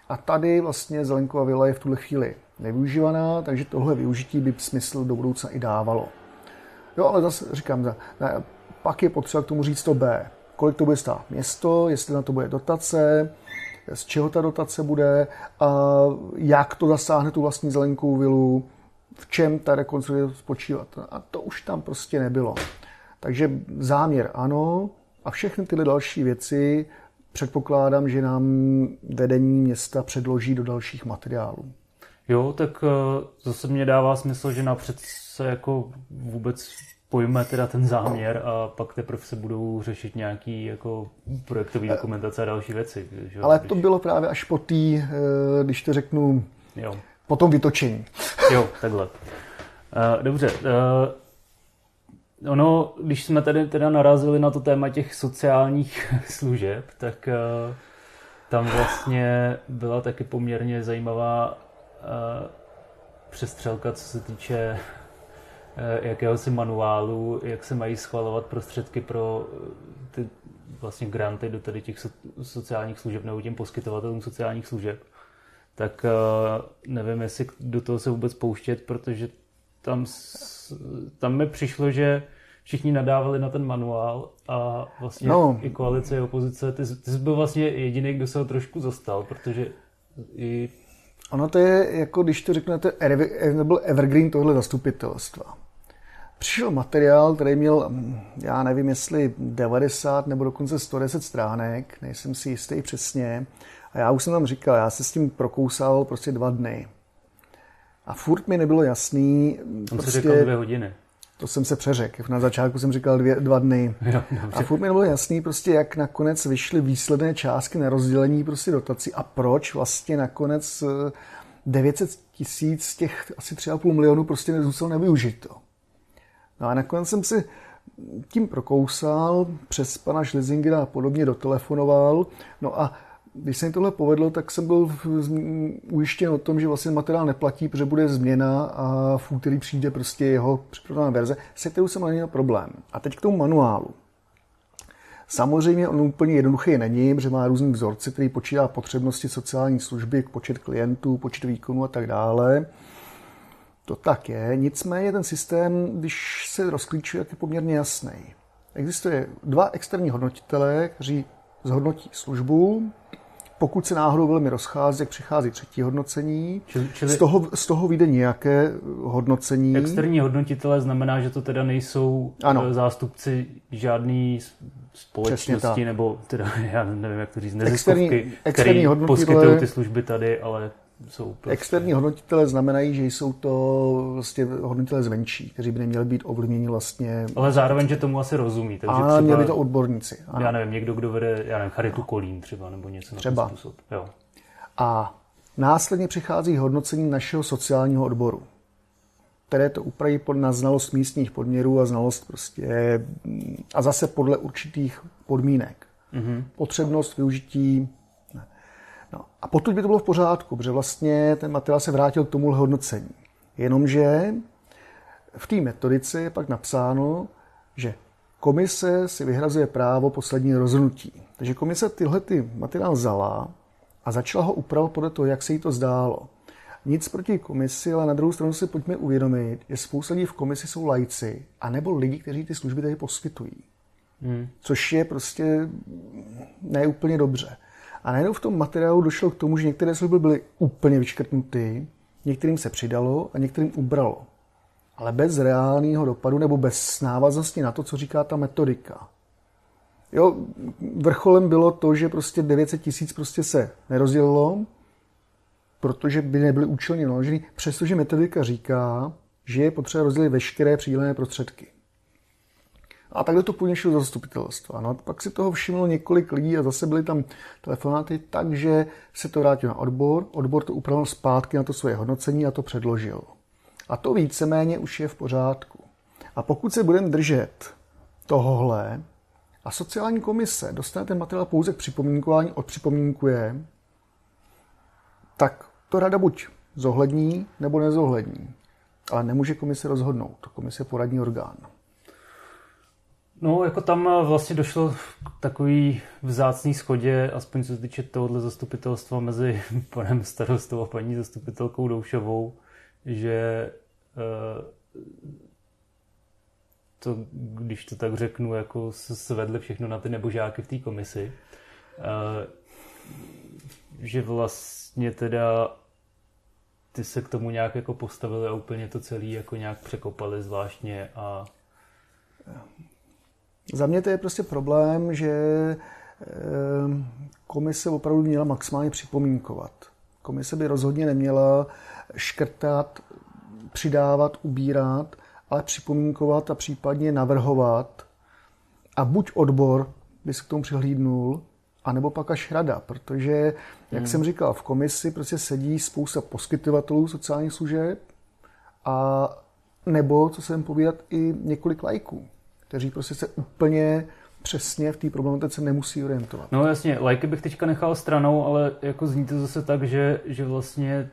A tady vlastně Zelenkova vila je v tuhle chvíli nevyužívaná, takže tohle využití by smysl do budoucna i dávalo. Jo, ale zase říkám, ne, pak je potřeba k tomu říct to B. Kolik to bude stát město, jestli na to bude dotace, z čeho ta dotace bude, a jak to zasáhne tu vlastní zelenkovou vilu, v čem ta rekonstrukce spočívat. A to už tam prostě nebylo. Takže záměr ano a všechny tyhle další věci předpokládám, že nám vedení města předloží do dalších materiálů. Jo, tak eh, zase mě dává smysl, že napřed se jako vůbec pojme teda ten záměr a pak teprve se budou řešit nějaký jako projektový dokumentace a další věci. Že? Ale to bylo právě až po té, eh, když to řeknu, jo. Po tom vytočení. Jo, takhle. Eh, dobře. Ono, když jsme tady teda narazili na to téma těch sociálních služeb, tak tam vlastně byla taky poměrně zajímavá přestřelka, co se týče eh, jakéhosi manuálu, jak se mají schvalovat prostředky pro eh, ty vlastně granty do tady těch sociálních služeb nebo těm poskytovatelům sociálních služeb, tak eh, nevím, jestli do toho se vůbec pouštět, protože tam, tam mi přišlo, že všichni nadávali na ten manuál a vlastně no. i koalice, i opozice. Ty, ty jsi byl vlastně jediný, kdo se ho trošku zastal, protože i Ono to je, jako když to řeknete, nebyl evergreen tohle zastupitelstva. Přišel materiál, který měl, hm, já nevím, jestli 90 nebo dokonce 110 stránek, nejsem si jistý přesně. A já už jsem tam říkal, já se s tím prokousal prostě dva dny. A furt mi nebylo jasný. On prostě, říkal dvě hodiny. To jsem se přeřekl. Na začátku jsem říkal dvě, dva dny. Jo, a furt mi nebylo jasný, prostě, jak nakonec vyšly výsledné částky na rozdělení prostě dotací a proč vlastně nakonec 900 eh, tisíc z těch asi 3,5 milionů prostě nezůstalo nevyužito. No a nakonec jsem si tím prokousal, přes pana Schlesingera a podobně dotelefonoval. No a když se mi tohle povedlo, tak jsem byl ujištěn o tom, že vlastně materiál neplatí, protože bude změna a v úterý přijde prostě jeho připravená verze, se kterou jsem neměl problém. A teď k tomu manuálu. Samozřejmě on úplně jednoduchý není, protože má různý vzorce, který počítá potřebnosti sociální služby, počet klientů, počet výkonů a tak dále. To tak je. Nicméně ten systém, když se rozklíčuje, je poměrně jasný. Existuje dva externí hodnotitelé, kteří zhodnotí službu, pokud se náhodou velmi rozchází, jak přichází třetí hodnocení. Čili, čili z, toho, z toho vyjde nějaké hodnocení. Externí hodnotitelé znamená, že to teda nejsou ano. Eh, zástupci žádný společnosti, nebo teda, já nevím, jak to říct, neziskovky, externí, externí který poskytují ty služby tady, ale jsou prostě... Externí hodnotitele znamenají, že jsou to vlastně hodnotitele zvenčí, kteří by neměli být ovlivněni vlastně... Ale zároveň, že tomu asi rozumí. Takže a třeba, měli to odborníci. Ano. Já nevím, někdo, kdo vede, já nevím, Charitu Kolín třeba, nebo něco třeba. na ten způsob. Jo. A následně přichází hodnocení našeho sociálního odboru, které to upraví pod, na znalost místních podměrů a znalost prostě a zase podle určitých podmínek. Mm-hmm. Potřebnost využití No, a potom by to bylo v pořádku, protože vlastně ten materiál se vrátil k tomu hodnocení. Jenomže v té metodice je pak napsáno, že komise si vyhrazuje právo poslední rozhodnutí. Takže komise tyhle ty materiál vzala a začala ho upravovat podle toho, jak se jí to zdálo. Nic proti komisi, ale na druhou stranu si pojďme uvědomit, že spousta lidí v komisi jsou lajci, anebo lidi, kteří ty služby tady poskytují. Hmm. Což je prostě neúplně dobře. A najednou v tom materiálu došlo k tomu, že některé služby byly úplně vyškrtnuty, některým se přidalo a některým ubralo. Ale bez reálného dopadu nebo bez návaznosti na to, co říká ta metodika. Jo, vrcholem bylo to, že prostě 900 tisíc prostě se nerozdělilo, protože by nebyly účelně naloženy, přestože metodika říká, že je potřeba rozdělit veškeré přidělené prostředky. A takhle to půjde do zastupitelstva. No, pak si toho všimlo několik lidí a zase byly tam telefonáty, takže se to vrátilo na odbor. Odbor to upravil zpátky na to svoje hodnocení a to předložil. A to víceméně už je v pořádku. A pokud se budeme držet tohohle a sociální komise dostane ten materiál pouze k připomínkování, odpřipomínkuje, tak to rada buď zohlední nebo nezohlední. Ale nemůže komise rozhodnout. Komise je poradní orgán. No, jako tam vlastně došlo k takový vzácný schodě, aspoň co se týče tohohle zastupitelstva mezi panem starostou a paní zastupitelkou Doušovou, že eh, to, když to tak řeknu, jako se svedli všechno na ty nebožáky v té komisi, eh, že vlastně teda ty se k tomu nějak jako postavili a úplně to celé jako nějak překopali zvláštně a za mě to je prostě problém, že komise opravdu měla maximálně připomínkovat. Komise by rozhodně neměla škrtat, přidávat, ubírat, ale připomínkovat a případně navrhovat. A buď odbor by se k tomu přihlídnul, anebo pak až rada, protože, jak hmm. jsem říkal, v komisi prostě sedí spousta poskytovatelů sociálních služeb a nebo, co jsem povídat, i několik lajků, kteří prostě se úplně přesně v té problematice nemusí orientovat. No jasně, lajky bych teďka nechal stranou, ale jako zní to zase tak, že, že vlastně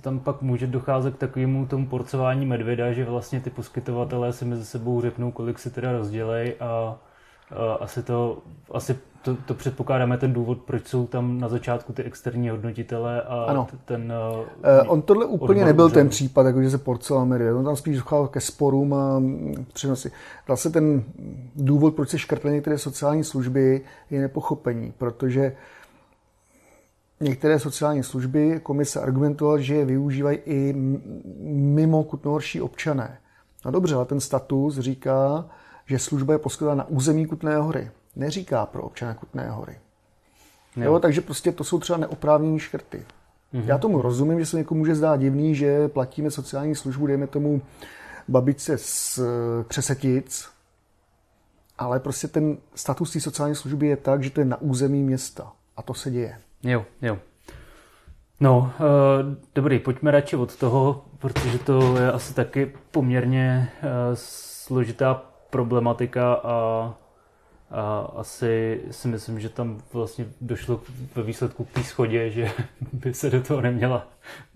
tam pak může docházet k takovému tomu porcování medvěda, že vlastně ty poskytovatelé si mezi sebou řeknou, kolik si teda rozdělej a, a asi to, asi to, to předpokládáme ten důvod, proč jsou tam na začátku ty externí hodnotitele a ano. ten... Uh, on tohle úplně nebyl úřadu. ten případ, jako že se porcoval medvěd. On tam spíš docházel ke sporům a přenosy. Vlastně ten důvod, proč se škrtly některé sociální služby, je nepochopení, protože některé sociální služby komise argumentoval, že je využívají i mimo kutnohorší občané. No dobře, ale ten status říká, že služba je poskytována na území Kutné hory neříká pro občana Kutné hory. Jo. Jo, takže prostě to jsou třeba neoprávnění škrty. Mm-hmm. Já tomu rozumím, že se někomu může zdát divný, že platíme sociální službu, dejme tomu babičce z eh, Křesetic, ale prostě ten status té sociální služby je tak, že to je na území města. A to se děje. Jo, jo. No, uh, dobrý, pojďme radši od toho, protože to je asi taky poměrně uh, složitá problematika a a asi si myslím, že tam vlastně došlo ve výsledku k schodě, že by se do toho neměla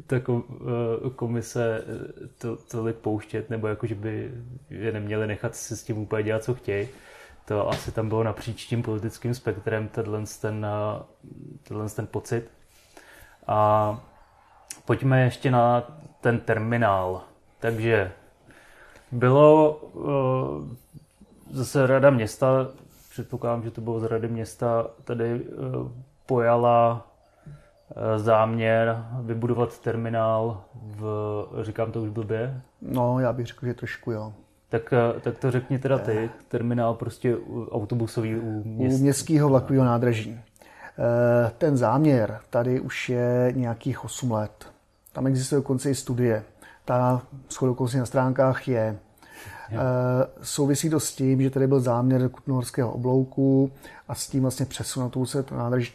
ta eh, komise eh, to, tolik pouštět, nebo jako, že by je neměli nechat si s tím úplně dělat, co chtějí. To asi tam bylo napříč tím politickým spektrem tenhle ten, eh, tenhle ten pocit. A pojďme ještě na ten terminál. Takže bylo zase Rada města předpokládám, že to bylo z Rady města, tady eh, pojala eh, záměr vybudovat terminál v, říkám to už blbě? No, já bych řekl, že trošku jo. Tak, eh, tak to řekni teda ty, terminál prostě autobusový u, měst... u městského vlakového nádraží. Ten záměr tady už je nějakých 8 let. Tam existuje dokonce i studie. Ta shodou na stránkách je Eh, souvisí to s tím, že tady byl záměr Kutnohorského oblouku a s tím vlastně přesunout se to nádraží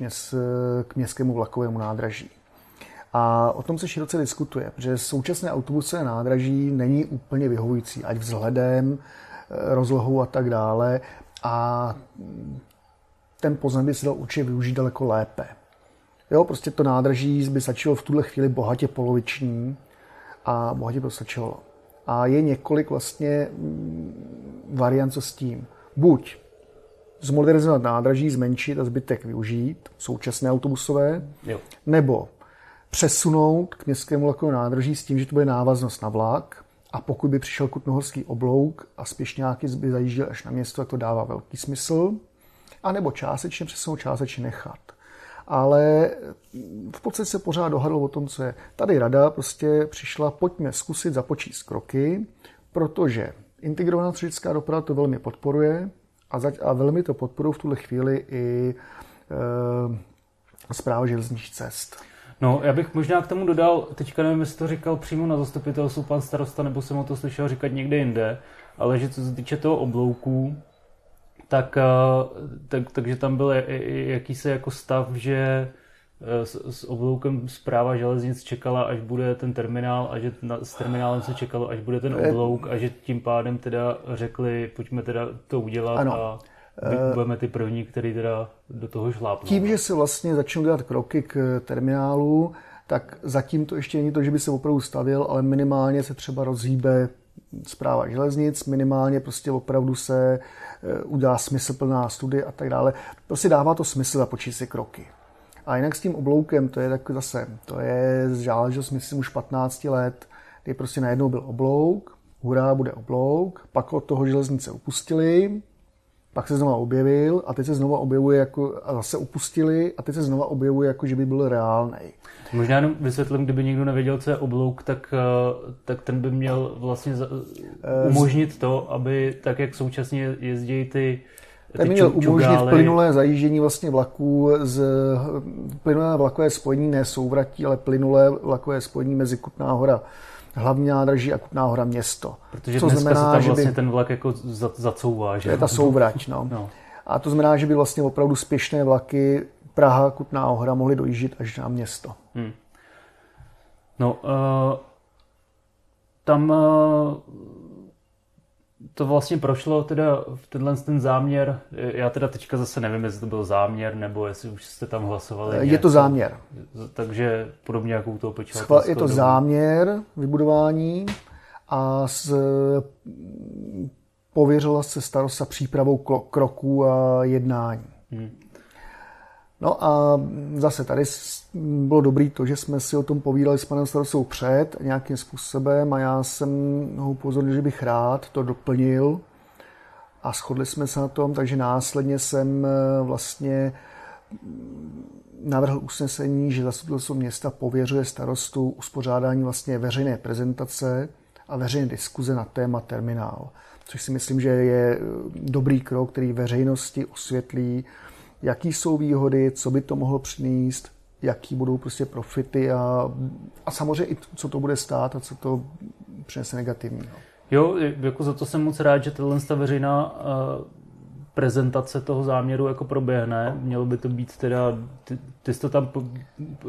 k městskému vlakovému nádraží. A o tom se široce diskutuje, protože současné autobusové nádraží není úplně vyhovující, ať vzhledem, eh, rozlohou a tak dále. A ten pozemek by se dal určitě využít daleko lépe. Jo, prostě to nádraží by stačilo v tuhle chvíli bohatě poloviční a bohatě by stačilo. A je několik vlastně mm, variant, co s tím. Buď zmodernizovat nádraží, zmenšit a zbytek využít, současné autobusové, jo. nebo přesunout k městskému vlakovému nádraží s tím, že to bude návaznost na vlak a pokud by přišel Kutnohorský oblouk a nějaký by zajížděl až na město, tak to dává velký smysl. A nebo částečně přesunout, částečně nechat ale v podstatě se pořád dohadl o tom, co je. Tady rada prostě přišla, pojďme zkusit započíst kroky, protože integrovaná turistická doprava to velmi podporuje a, za, a velmi to podporují v tuhle chvíli i e, zpráva železničních cest. No, já bych možná k tomu dodal, teďka nevím, jestli to říkal přímo na zastupitelstvu pan starosta, nebo jsem o to slyšel říkat někde jinde, ale že co se týče toho oblouku, tak, eh, tak, takže tam byl jakýsi jako stav, že eh, s, s obloukem zpráva železnic čekala, až bude ten terminál a že na, s terminálem se čekalo, až bude ten oblouk a že tím pádem teda řekli, pojďme teda to udělat ano. a eh, budeme ty první, který teda do toho šlápnou. Tím, že se vlastně začnou dělat kroky k terminálu, tak zatím to ještě není to, že by se opravdu stavěl, ale minimálně se třeba rozhýbe zpráva železnic, minimálně prostě opravdu se eh, udělá smysluplná studie a tak dále. Prostě dává to smysl započít si kroky. A jinak s tím obloukem, to je tak zase, to je záležitost, myslím, už 15 let, kdy prostě najednou byl oblouk, hurá, bude oblouk, pak od toho železnice upustili, pak se znova objevil a teď se znova objevuje jako, a zase upustili a teď se znova objevuje jako, že by byl reálný. Možná jenom vysvětlím, kdyby někdo nevěděl, co je oblouk, tak, eh, tak ten by měl vlastně eh, umožnit to, aby tak, jak současně jezdí ty Ten měl umožnit plynulé zajíždění vlastně vlaků z plynulé vlakové spojení, ne souvratí, ale plynulé vlakové spojení mezi Kutná hora hlavní nádraží a Kutná hora město. Protože to znamená, se tam vlastně že by, ten vlak jako zacouvá. Že? To je ta souvrať, no. no. A to znamená, že by vlastně opravdu spěšné vlaky Praha, Kutná hora mohly dojíždět až na město. Hmm. No, uh, tam uh, to vlastně prošlo teda v tenhle ten záměr, já teda teďka zase nevím, jestli to byl záměr, nebo jestli už jste tam hlasovali. Je něco, to záměr. Takže podobně jako u toho pečovatelského Je to domu. záměr vybudování a s, pověřila se starosta přípravou kroků a jednání. Hmm. No a zase tady bylo dobrý to, že jsme si o tom povídali s panem starostou před nějakým způsobem a já jsem ho upozornil, že bych rád to doplnil. A shodli jsme se na tom, takže následně jsem eh, vlastně navrhl usnesení, že zastupitelstvo města pověřuje starostu uspořádání vlastně veřejné prezentace a veřejné diskuze na téma terminál, což si myslím, že je eh, dobrý krok, který veřejnosti osvětlí, jaký jsou výhody, co by to mohlo přinést, jaký budou prostě profity a, a samozřejmě i co to bude stát a co to přinese negativního. Jo, jako za to jsem moc rád, že tahle veřejná prezentace toho záměru jako proběhne. Mělo by to být teda, ty, ty jsi to tam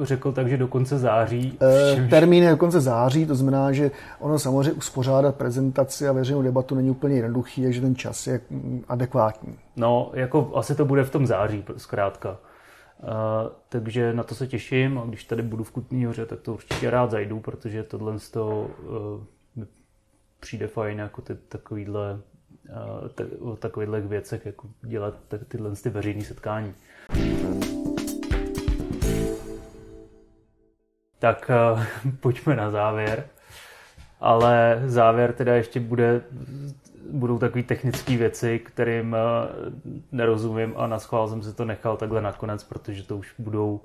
řekl tak, že do konce září. E, termín je do konce září, to znamená, že ono samozřejmě uspořádat prezentaci a veřejnou debatu není úplně jednoduchý, takže ten čas je adekvátní. No, jako asi to bude v tom září, zkrátka. Uh, takže na to se těším a když tady budu v Kutný hoře, tak to určitě rád zajdu, protože tohle z toho uh, přijde fajn jako ty, takovýhle o takových věcech, jako dělat tyhle ty veřejné setkání. Tak uh, pojďme na závěr. Ale závěr teda ještě bude, budou takové technické věci, kterým uh, nerozumím a na schvál jsem si to nechal takhle nakonec, protože to už budou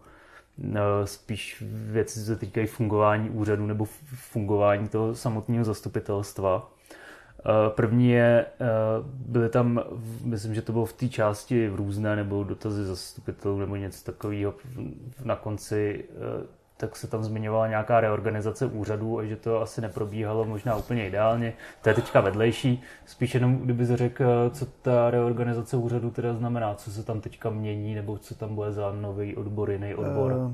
spíš věci, co se týkají fungování úřadu nebo fungování toho samotného zastupitelstva. Eh, první je, eh, byly tam, myslím, že to bylo v té části v různé, nebo dotazy zastupitelů, nebo něco takového na konci, eh, tak se tam zmiňovala nějaká reorganizace úřadů a že to asi neprobíhalo možná úplně ideálně. To je teďka vedlejší. Spíš jenom, kdyby řekl, co ta reorganizace úřadu teda znamená, co se tam teďka mění, nebo co tam bude za nový odbor, jiný odbor.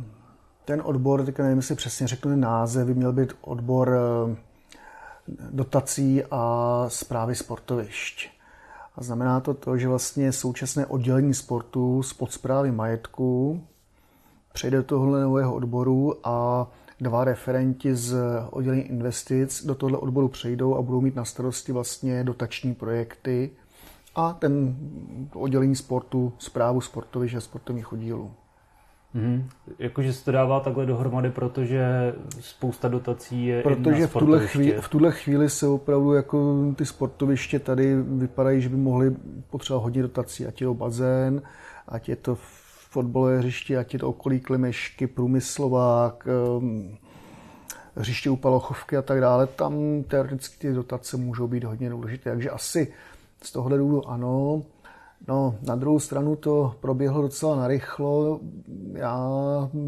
Ten odbor, teďka nevím, jestli přesně řekl název, by měl být odbor dotací a zprávy sportovišť. A znamená to to, že vlastně současné oddělení sportu z podsprávy majetku přejde do tohohle nového odboru a dva referenti z oddělení investic do tohle odboru přejdou a budou mít na starosti vlastně dotační projekty a ten oddělení sportu, zprávu sportovišť a sportovních oddílů. Mm-hmm. Jakože se to dává takhle dohromady, protože spousta dotací je Protože v tuhle, chvíli, v tuhle chvíli se opravdu jako ty sportoviště tady vypadají, že by mohly potřebovat hodně dotací, ať je to bazén, ať je to fotbalové hřiště, ať je to okolí Klimešky, Průmyslovák, ehm, hřiště u Palochovky a tak dále. Tam teoreticky ty dotace můžou být hodně důležité. Takže asi z tohohle důvodu ano. No, na druhou stranu to proběhlo docela narychlo. Já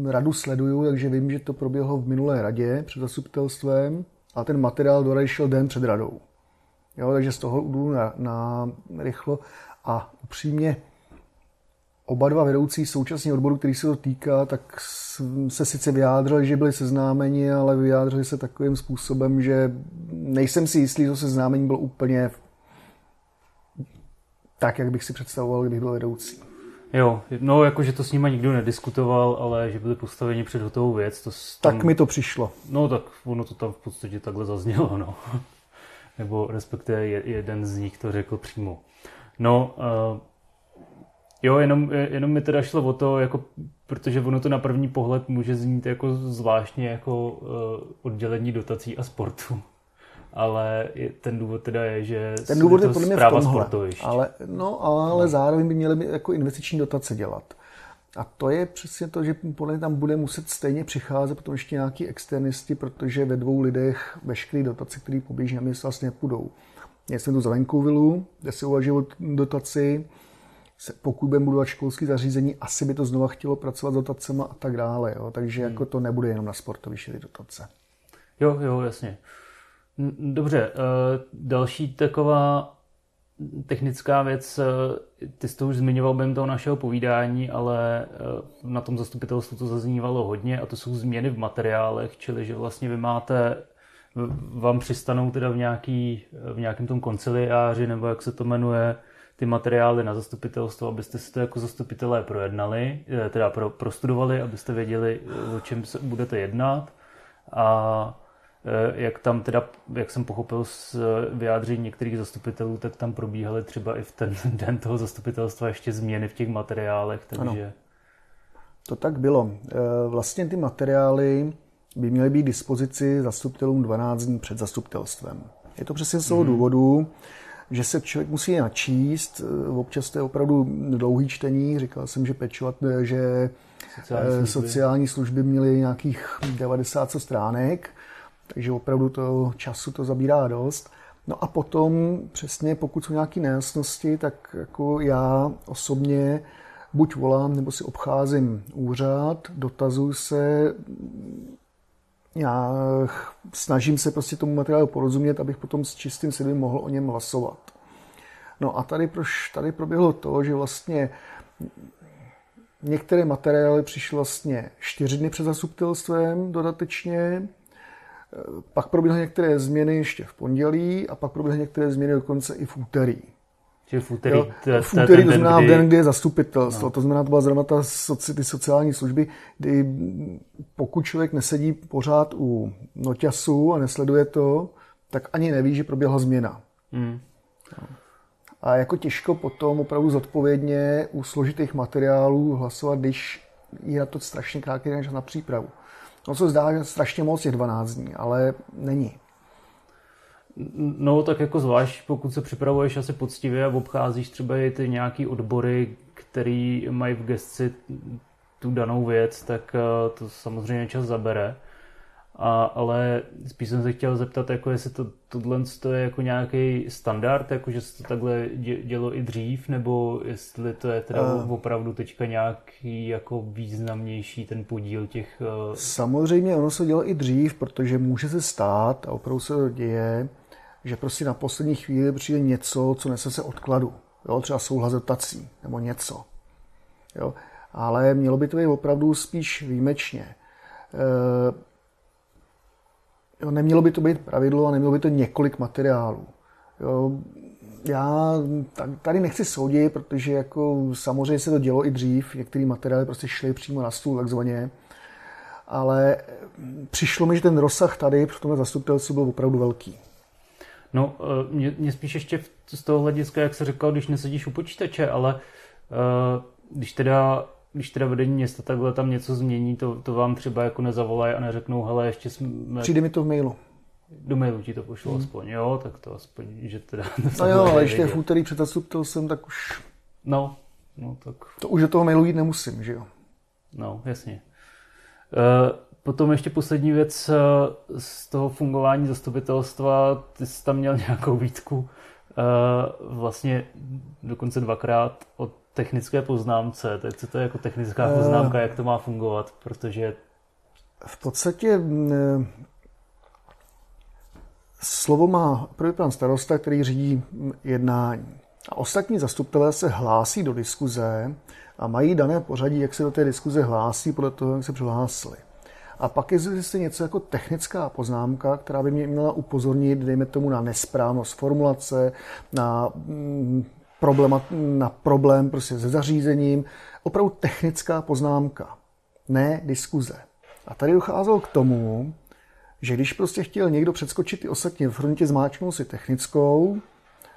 radu sleduju, takže vím, že to proběhlo v minulé radě před zastupitelstvem a ten materiál do rady šel den před radou. Jo, takže z toho jdu na, na rychlo a upřímně oba dva vedoucí současně odboru, který se to týká, tak se sice vyjádřili, že byli seznámeni, ale vyjádřili se takovým způsobem, že nejsem si jistý, že to seznámení bylo úplně tak, jak bych si představoval, kdybych byl vedoucí. Jo, no jakože to s nimi nikdo nediskutoval, ale že byli postaveni před hotovou věc. To tam... Tak mi to přišlo. No tak ono to tam v podstatě takhle zaznělo, no. Nebo respektive jeden z nich to řekl přímo. No, uh, jo, jenom, jenom mi teda šlo o to, jako, protože ono to na první pohled může znít jako zvláštně jako uh, oddělení dotací a sportu ale ten důvod teda je, že ten důvod je, to podle mě v tomhle, ale, no, ale no. zároveň by měly jako investiční dotace dělat. A to je přesně to, že podle mě tam bude muset stejně přicházet potom ještě nějaký externisti, protože ve dvou lidech veškeré dotace, které poběží na město, vlastně nepůjdou. Měli jsme tu zelenkou vilu, kde se uvažuje o dotaci, pokud budeme budovat školské zařízení, asi by to znova chtělo pracovat s dotacemi a tak dále. Jo. Takže hmm. jako to nebude jenom na sportoviště ty dotace. Jo, jo, jasně. Dobře, eh, další taková technická věc, eh, ty jsi to už zmiňoval během toho našeho povídání, ale eh, na tom zastupitelstvu to zaznívalo hodně a to jsou změny v materiálech, čili že vlastně vy máte, vám přistanou teda v, nějaký, v nějakém tom konciliáři, nebo jak se to jmenuje, ty materiály na zastupitelstvo, abyste si to jako zastupitelé projednali, teda pro, prostudovali, abyste věděli, o čem se budete jednat. A jak tam teda, jak jsem pochopil z eh, vyjádření některých zastupitelů, tak tam probíhaly třeba i v ten den toho zastupitelstva ještě změny v těch materiálech, takže... Ano. To tak bylo. Eh, vlastně ty materiály by měly být k dispozici zastupitelům 12 dní před zastupitelstvem. Je to přesně z toho mm. důvodu, že se člověk musí načíst, občas to je opravdu dlouhý čtení, říkal jsem, že pečovat, že sociální služby, sociální služby měly nějakých 90 stránek, takže opravdu to času to zabírá dost. No a potom přesně, pokud jsou nějaké nejasnosti, tak jako já osobně buď volám, nebo si obcházím úřad, dotazuju se, já snažím se prostě tomu materiálu porozumět, abych potom s čistým svědomím mohl o něm hlasovat. No a tady, proč, tady proběhlo to, že vlastně některé materiály přišly vlastně čtyři dny před zastupitelstvem dodatečně, pak proběhly některé změny ještě v pondělí a pak proběhly některé změny dokonce i v úterý. Čili v úterý, jo, v úterý to znamená kdy... den, kdy je zastupitelstvo. No. To znamená, to byla zrovna ta soci, ty sociální služby, kdy pokud člověk nesedí pořád u noťasu a nesleduje to, tak ani neví, že proběhla změna. Hmm. A jako těžko potom opravdu zodpovědně u složitých materiálů hlasovat, když je na to strašně krátký den na přípravu. No se zdá, že strašně moc je 12 dní, ale není. No tak jako zvlášť, pokud se připravuješ asi poctivě a obcházíš třeba i ty nějaký odbory, který mají v gesci tu danou věc, tak eh, to samozřejmě čas zabere. A, ale spíš jsem se chtěl zeptat, jako jestli to, tohle to je jako nějaký standard, jako že se to takhle dělo i dřív, nebo jestli to je teda uh, opravdu teďka nějaký jako významnější ten podíl těch... Uh... Samozřejmě ono se dělo i dřív, protože může se stát, a opravdu se to děje, že prostě na poslední chvíli přijde něco, co nese se odkladu. Jo, třeba souhlas dotací nebo něco. Jo. Ale mělo by to být opravdu spíš výjimečně. Uh, Jo, nemělo by to být pravidlo a nemělo by to několik materiálů. Jo, já tady nechci soudit, protože jako samozřejmě se to dělo i dřív, některé materiály prostě šly přímo na stůl takzvaně, ale přišlo mi, že ten rozsah tady v tomhle zastupitelstvu byl opravdu velký. No, eh, mě, mě spíš ještě z toho hlediska, jak se říkal, když nesedíš u počítače, ale uh, když teda když teda vedení města takhle tam něco změní, to, to vám třeba jako nezavolají a neřeknou, hele, ještě jsme... Přijde mi to v mailu. Do mailu ti to pošlo hmm. aspoň, jo, tak to aspoň, že teda... No jo, ale ještě v úterý před jsem, tak už... No, no tak... To už do toho mailu jít nemusím, že jo? No, jasně. Uh, potom ještě poslední věc uh, z toho fungování zastupitelstva, ty jsi tam měl nějakou výtku, uh, vlastně dokonce dvakrát od technické poznámce, tak co to je jako technická poznámka, jak to má fungovat, protože... V podstatě slovo má první pan starosta, který řídí jednání. A ostatní zastupitelé se hlásí do diskuze a mají dané pořadí, jak se do té diskuze hlásí, podle toho, jak se přihlásili. A pak je zde něco jako technická poznámka, která by mě měla upozornit, dejme tomu, na nesprávnost formulace, na problém, na problém prostě se zařízením. Opravdu technická poznámka, ne diskuze. A tady docházelo k tomu, že když prostě chtěl někdo předskočit ty ostatní v frontě, zmáčknul si technickou,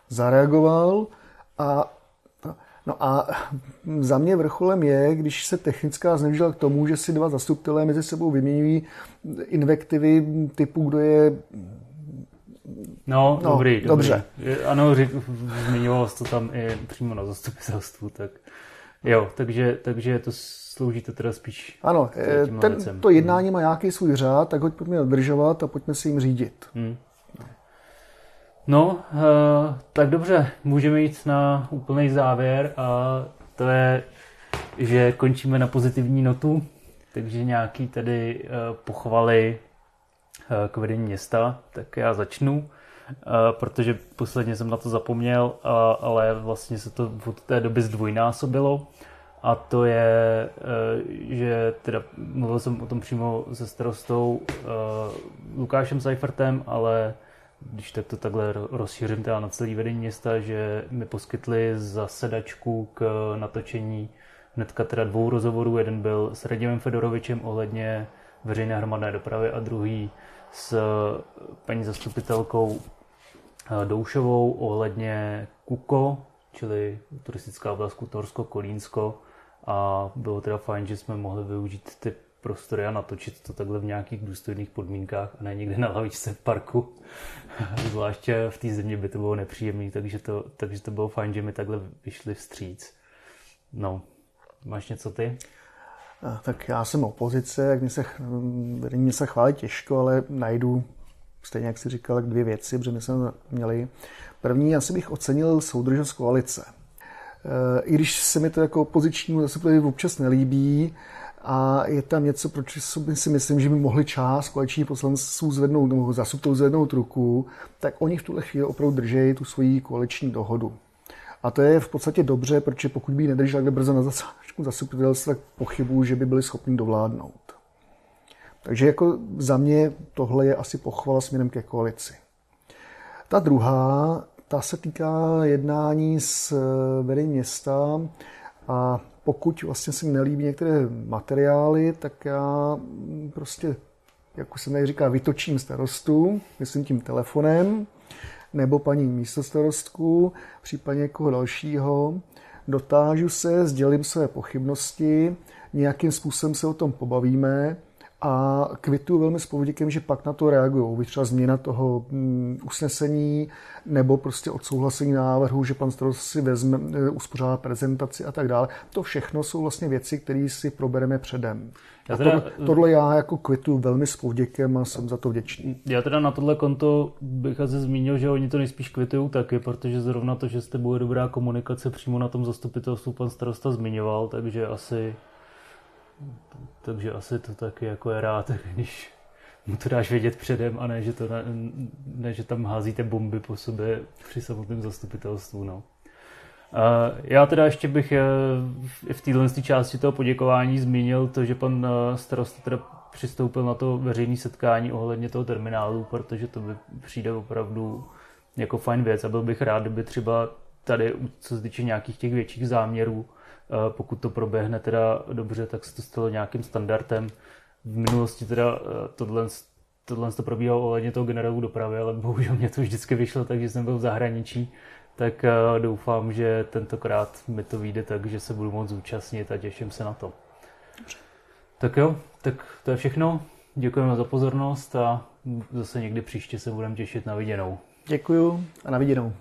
zareagoval a No a za mě vrcholem je, když se technická zneužila k tomu, že si dva zastupitelé mezi sebou vyměňují invektivy typu, kdo je No, no dobrý, dobrý. Dobře. Ano, zmiňoval to tam i přímo na zastupitelstvu, tak jo, takže, takže to slouží to teda spíš Ano, eh, ten, to jednání má nějaký svůj řád, tak hoď pojďme dodržovat a pojďme si jim řídit. Hmm. No, uh, tak dobře, můžeme jít na úplný závěr a to je, že končíme na pozitivní notu, takže nějaký tady uh, pochvaly uh, k vedení města, tak já začnu, protože posledně jsem na to zapomněl, ale vlastně se to od té doby zdvojnásobilo a to je, že teda mluvil jsem o tom přímo se starostou Lukášem Seifertem, ale když tak to takhle rozšířím teda na celý vedení města, že mi poskytli zasedačku k natočení hnedka teda dvou rozhovorů. Jeden byl s Radimem Fedorovičem ohledně veřejné hromadné dopravy a druhý s paní zastupitelkou eh, Doušovou ohledně Kuko, čili turistická oblast Kutorsko-Kolínsko a bylo teda fajn, že jsme mohli využít ty prostory a natočit to takhle v nějakých důstojných podmínkách a ne někde na lavičce v parku. Zvláště v té zimě by to bylo nepříjemné, takže to, takže to bylo fajn, že mi takhle vyšli vstříc. No, máš něco ty? Tak já jsem opozice, jak mě se, mě se chválí těžko, ale najdu stejně jak si říkal, dvě věci, protože my jsme měli. První, asi bych ocenil soudržnost koalice. E, I když se mi to jako opozičnímu zase občas nelíbí, a je tam něco, proč si myslím, že by mohli část koaličních poslanců zvednout, nebo zastupitelů zvednout ruku, tak oni v tuhle chvíli opravdu drží tu svoji koaliční dohodu. A to je v podstatě dobře, protože pokud by ji nedrželi takhle brzo na začátku zastupitelstva, tak pochybuju, že by byli schopni dovládnout. Takže jako za mě tohle je asi pochvala směrem ke koalici. Ta druhá, ta se týká jednání s vedením města a pokud vlastně se mi nelíbí některé materiály, tak já prostě, jak jsem tady říkal, vytočím starostu, myslím tím telefonem, nebo paní místostarostku, případně někoho dalšího, dotážu se, sdělím své pochybnosti, nějakým způsobem se o tom pobavíme a kvituju velmi s povděkem, že pak na to reagují. Třeba změna toho mm, usnesení nebo prostě odsouhlasení návrhu, že pan starost si vezme, e, uspořádá prezentaci a tak dále. To všechno jsou vlastně věci, které si probereme předem. Já teda, to, tohle já jako kvitu velmi s povděkem a jsem za to vděčný. Já teda na tohle konto bych asi zmínil, že oni to nejspíš kvitují taky, protože zrovna to, že jste bude dobrá komunikace přímo na tom zastupitelstvu pan starosta zmiňoval, takže asi takže asi to taky jako je rád, když mu to dáš vědět předem a ne, že, to ne, ne, že tam házíte bomby po sobě při samotném zastupitelstvu. No. Já teda ještě bych eh, v téhle části toho poděkování zmínil to, že pan eh, starosta teda přistoupil na to veřejné setkání ohledně toho terminálu, protože to by přijde opravdu jako fajn věc a byl bych rád, kdyby třeba tady, co se týče nějakých těch větších záměrů, pokud to proběhne teda dobře, tak se to stalo nějakým standardem. V minulosti teda eh, tohle, tohle to probíhalo ohledně toho generálu dopravy, ale bohužel mě to vždycky vyšlo, takže jsem byl v zahraničí, tak eh, doufám, že tentokrát mi to vyjde tak, že se budu moct zúčastnit a těším se na to. Tak jo, tak to je všechno. Děkujeme za pozornost a zase někdy příště se budeme těšit na viděnou. Děkuju a na viděnou.